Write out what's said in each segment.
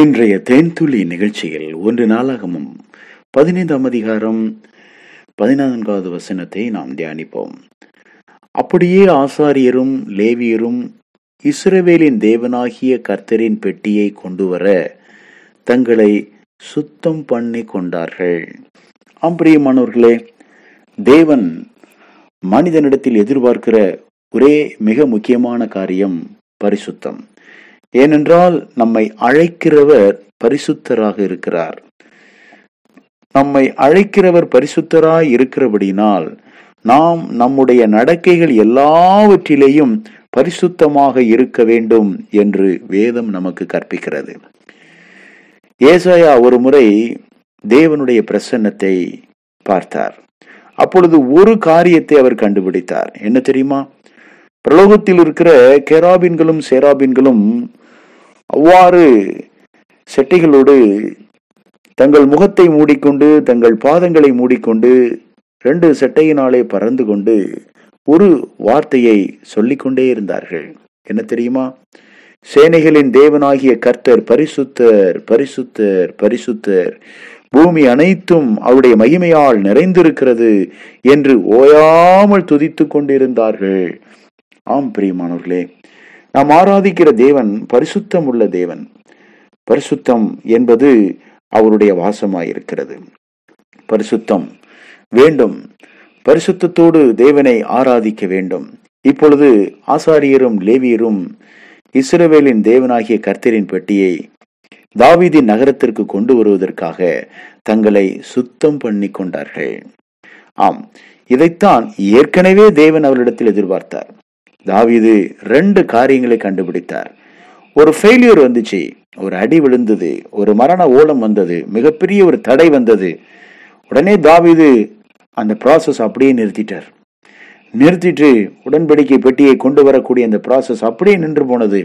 இன்றைய தேன்துளி நிகழ்ச்சியில் ஒன்று நாளாகமும் பதினைந்தாம் அதிகாரம் பதினான்காவது வசனத்தை நாம் தியானிப்போம். அப்படியே ஆசாரியரும் லேவியரும் இஸ்ரவேலின் தேவனாகிய கர்த்தரின் பெட்டியை கொண்டு வர தங்களை சுத்தம் பண்ணி கொண்டார்கள். அம்பிரியமானவர்களே தேவன் மனிதனிடத்தில் எதிர்பார்க்கிற ஒரே மிக முக்கியமான காரியம் பரிசுத்தம். ஏனென்றால் நம்மை அழைக்கிறவர் பரிசுத்தராக இருக்கிறார். நம்மை அழைக்கிறவர் பரிசுத்தராய் இருக்கிறபடினால் நாம் நம்முடைய நடக்கைகள் எல்லாவற்றிலேயும் பரிசுத்தமாக இருக்க வேண்டும் என்று வேதம் நமக்கு கற்பிக்கிறது. ஏசாயா ஒரு முறை தேவனுடைய பிரசன்னத்தை பார்த்தார். அப்பொழுது ஒரு காரியத்தை அவர் கண்டுபிடித்தார். என்ன தெரியுமா? பிரலோகத்தில் இருக்கிற கெராபின்களும் சேராபின்களும் அவ்வாறு செட்டைகளோடு தங்கள் முகத்தை மூடிக்கொண்டு தங்கள் பாதங்களை மூடிக்கொண்டு ரெண்டு செட்டையினாலே பறந்து கொண்டு ஒரு வார்த்தையை சொல்லிக்கொண்டே இருந்தார்கள். என்ன தெரியுமா? சேனைகளின் தேவனாகிய கர்த்தர் பரிசுத்தர் பரிசுத்தர் பரிசுத்தர் பூமி அனைத்தும் அவருடைய மகிமையால் நிறைந்திருக்கிறது என்று ஓயாமல் துதித்து கொண்டிருந்தார்கள். ஆம் பிரியமானவர்களே. நாம் ஆராதிக்கிற தேவன் பரிசுத்தம் உள்ள தேவன். பரிசுத்தம் என்பது அவருடைய வாசமாயிருக்கிறது. பரிசுத்தம் வேண்டும். பரிசுத்தத்தோடு தேவனை ஆராதிக்க வேண்டும். இப்பொழுது ஆசாரியரும் லேவியரும் இஸ்ரவேலின் தேவனாகிய கர்த்தரின் பெட்டியை தாவீதின் நகரத்திற்கு கொண்டு வருவதற்காக தங்களை சுத்தம் பண்ணி கொண்டார்கள். ஆம் இதைத்தான் ஏற்கனவே தேவன் அவரிடத்தில் எதிர்பார்த்தார். தாவிது ரெண்டு காரியங்களை கண்டுபிடித்தார். ஒரு ஃபெயிலியர் வந்துச்சு ஒரு அடி விழுந்தது ஒரு மரண ஓலம் வந்தது மிகப்பெரிய ஒரு தடை வந்தது. உடனே தாவிது அந்த ப்ராசஸ் அப்படியே நிறுத்திட்டார். நிறுத்திட்டு உடன்படிக்கை பெட்டியை கொண்டு வரக்கூடிய அந்த ப்ராசஸ் அப்படியே நின்று போனது.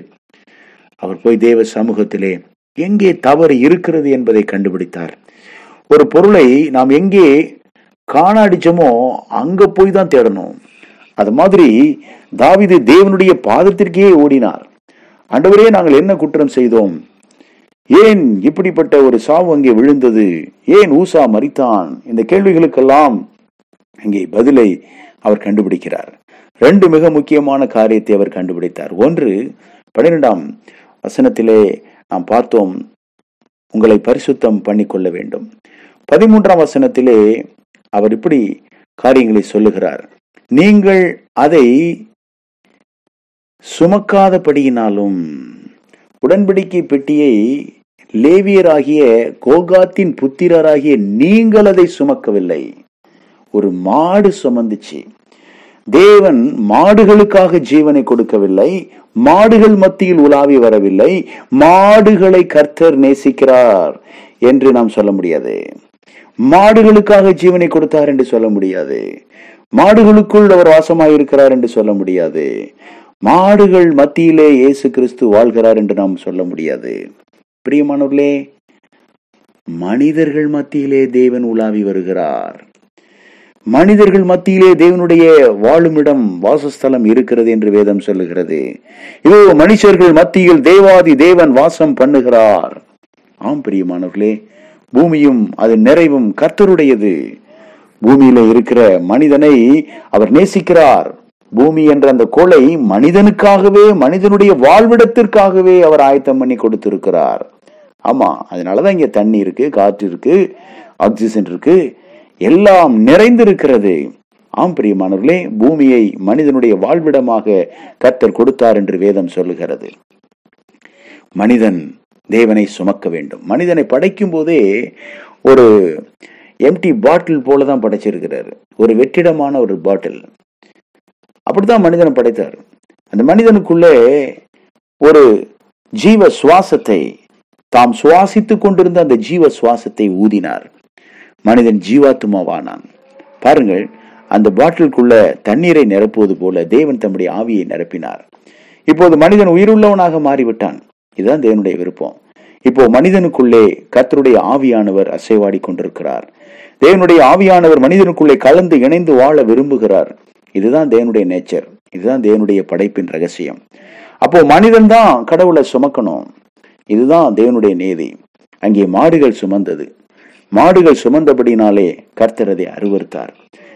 அவர் போய் தேவ சமூகத்திலே எங்கே தவறு இருக்கிறது என்பதை கண்டுபிடித்தார். ஒரு பொருளை நாம் எங்கே காணாடிச்சோமோ அங்க போய் தான் தேடணும். அது மாதிரி தாவிது தேவனுடைய பாதத்திற்கே ஓடினார். அண்டவரே நாங்கள் என்ன குற்றம் செய்தோம்? ஏன் இப்படிப்பட்ட ஒரு சாவு அங்கே விழுந்தது? ஏன் ஊசா மறித்தான் இந்த கேள்விகளுக்கெல்லாம் அங்கே பதிலை அவர் கண்டுபிடிக்கிறார். ரெண்டு மிக முக்கியமான காரியத்தை அவர் கண்டுபிடித்தார். ஒன்று பன்னிரெண்டாம் வசனத்திலே நாம் பார்த்தோம் உங்களை பரிசுத்தம் பண்ணிக்கொள்ள வேண்டும். பதிமூன்றாம் வசனத்திலே அவர் இப்படி காரியங்களை சொல்லுகிறார். நீங்கள் அதை சுமக்காதபடியினாலும் உடன்படிக்கை பெட்டியை லேவியராகிய கோகாத்தின் புத்திரராகிய நீங்கள் அதை சுமக்கவில்லை. ஒரு மாடு சுமந்துச்சு. தேவன் மாடுகளுக்காக ஜீவனை கொடுக்கவில்லை. மாடுகள் மத்தியில் உலாவி வரவில்லை. மாடுகளை கர்த்தர் நேசிக்கிறார் என்று நாம் சொல்ல முடியாது. மாடுகளுக்காக ஜீவனை கொடுத்தார் என்று சொல்ல முடியாது. மாடுகளுக்குள் அவர் வாசமாயிருக்கிறார் என்று சொல்ல முடியாது. மாடுகள் மத்தியிலே இயேசு கிறிஸ்து வாழ்கிறார் என்று நாம் சொல்ல முடியாது. பிரியமானவர்களே மனிதர்கள் மத்தியிலே தேவன் உலாவி வருகிறார். மனிதர்கள் மத்தியிலே தேவனுடைய வாழுமிடம் வாசஸ்தலம் இருக்கிறது என்று வேதம் சொல்லுகிறது. இதோ மனுஷர்கள் மத்தியில் தேவாதி தேவன் வாசம் பண்ணுகிறார். ஆம் பிரியமானவர்களே பூமியும் அது நிறைவும் கர்த்தருடையது. பூமியில இருக்கிற மனிதனை அவர் நேசிக்கிறார். பூமி என்ற அந்த கொலை மனிதனுக்காகவே மனிதனுடைய வாழ்விடத்திற்காகவே அவர் ஆயத்தம் பண்ணி கொடுத்திருக்கிறார். ஆமா அதனாலதான் இங்க தண்ணி இருக்கு காற்று இருக்கு ஆக்சிஜன் இருக்கு எல்லாம் நிறைந்திருக்கிறது. ஆம் பிரியமானவர்களே பூமியை மனிதனுடைய வாழ்விடமாக கத்தர் கொடுத்தார் என்று வேதம் சொல்லுகிறது. மனிதன் தேவனை சுமக்க வேண்டும். மனிதனை படைக்கும் போதே ஒரு எம்டி பாட்டில் போல தான் படைச்சிருக்கிறாரு. ஒரு வெற்றிடமான ஒரு பாட்டில் அப்படித்தான் மனிதனை படைத்தார். அந்த மனிதனுக்குள்ளே ஒரு ஜீவ சுவாசத்தை தாம் சுவாசித்துக் கொண்டிருந்த அந்த ஜீவ சுவாசத்தை ஊதினார். மனிதன் ஜீவாத்மாவானான். பாருங்கள் அந்த பாட்டிலுக்குள்ள தண்ணீரை நிரப்புவது போல தேவன் தம்முடைய ஆவியை நிரப்பினார். இப்போது மனிதன் உயிருள்ளவனாக மாறிவிட்டான். இதுதான் தேவனுடைய விருப்பம். இப்போ மனிதனுக்குள்ளே கத்தருடைய ஆவியானவர் அசைவாடி கொண்டிருக்கிறார். தேவனுடைய ஆவியானவர் மனிதனுக்குள்ளே கலந்து இணைந்து வாழ விரும்புகிறார். இதுதான் தேவனுடைய நேச்சர் இதுதான் தேவனுடைய படைப்பின் ரகசியம். அப்போ மனிதன் தான் கடவுளை சுமக்கணும். இதுதான் தேவனுடைய நீதி. அங்கே மாடுகள் சுமந்தது. மாடுகள் சுமந்தபடினாலே கர்த்தர் அதை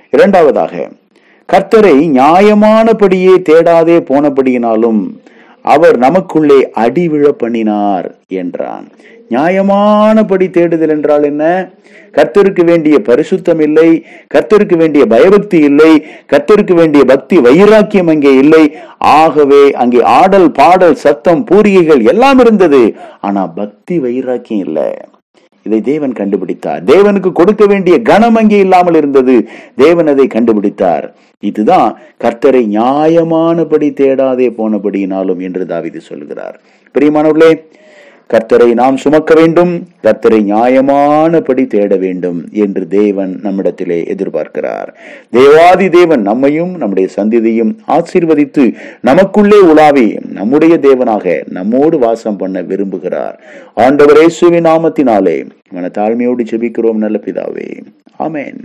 இரண்டாவதாக கர்த்தரை நியாயமானபடியே தேடாதே போனபடியினாலும் அவர் நமக்குள்ளே அடி விழ பண்ணினார் என்றான். நியாயமானபடி தேடுதல் என்றால் என்ன? கர்த்தருக்கு வேண்டிய பரிசுத்தம் இல்லை கர்த்தருக்கு வேண்டிய பயபக்தி இல்லை கர்த்தருக்கு வேண்டிய பக்தி வைராக்கியம் அங்கே இல்லை. ஆகவே அங்கே ஆடல் பாடல் சத்தம் பூரிகைகள் எல்லாம் இருந்தது. ஆனா பக்தி வைராக்கியம் இல்லை. இதை தேவன் கண்டுபிடித்தார். தேவனுக்கு கொடுக்க வேண்டிய கனம் அங்கே இல்லாமல் இருந்தது. தேவன் அதை கண்டுபிடித்தார். இதுதான் கர்த்தரை நியாயமானபடி தேடாதே போனபடியினாலும் என்று தாவிது சொல்கிறார். பிரியமானவர்களே கர்த்தரை நாம் சுமக்க வேண்டும் கர்த்தரை நியாயமானபடி தேட வேண்டும் என்று தேவன் நம்மிடத்திலே எதிர்பார்க்கிறார். தேவாதி தேவன் நம்மையும் நம்முடைய சந்திதியும் ஆசீர்வதித்து நமக்குள்ளே உலாவி நம்முடைய தேவனாக நம்மோடு வாசம் பண்ண விரும்புகிறார். ஆண்டவர் இயேசுவின் நாமத்தினாலே மன தாழ்மையோடு ஜெபிக்கிறோம் நல்ல பிதாவே. ஆமேன்.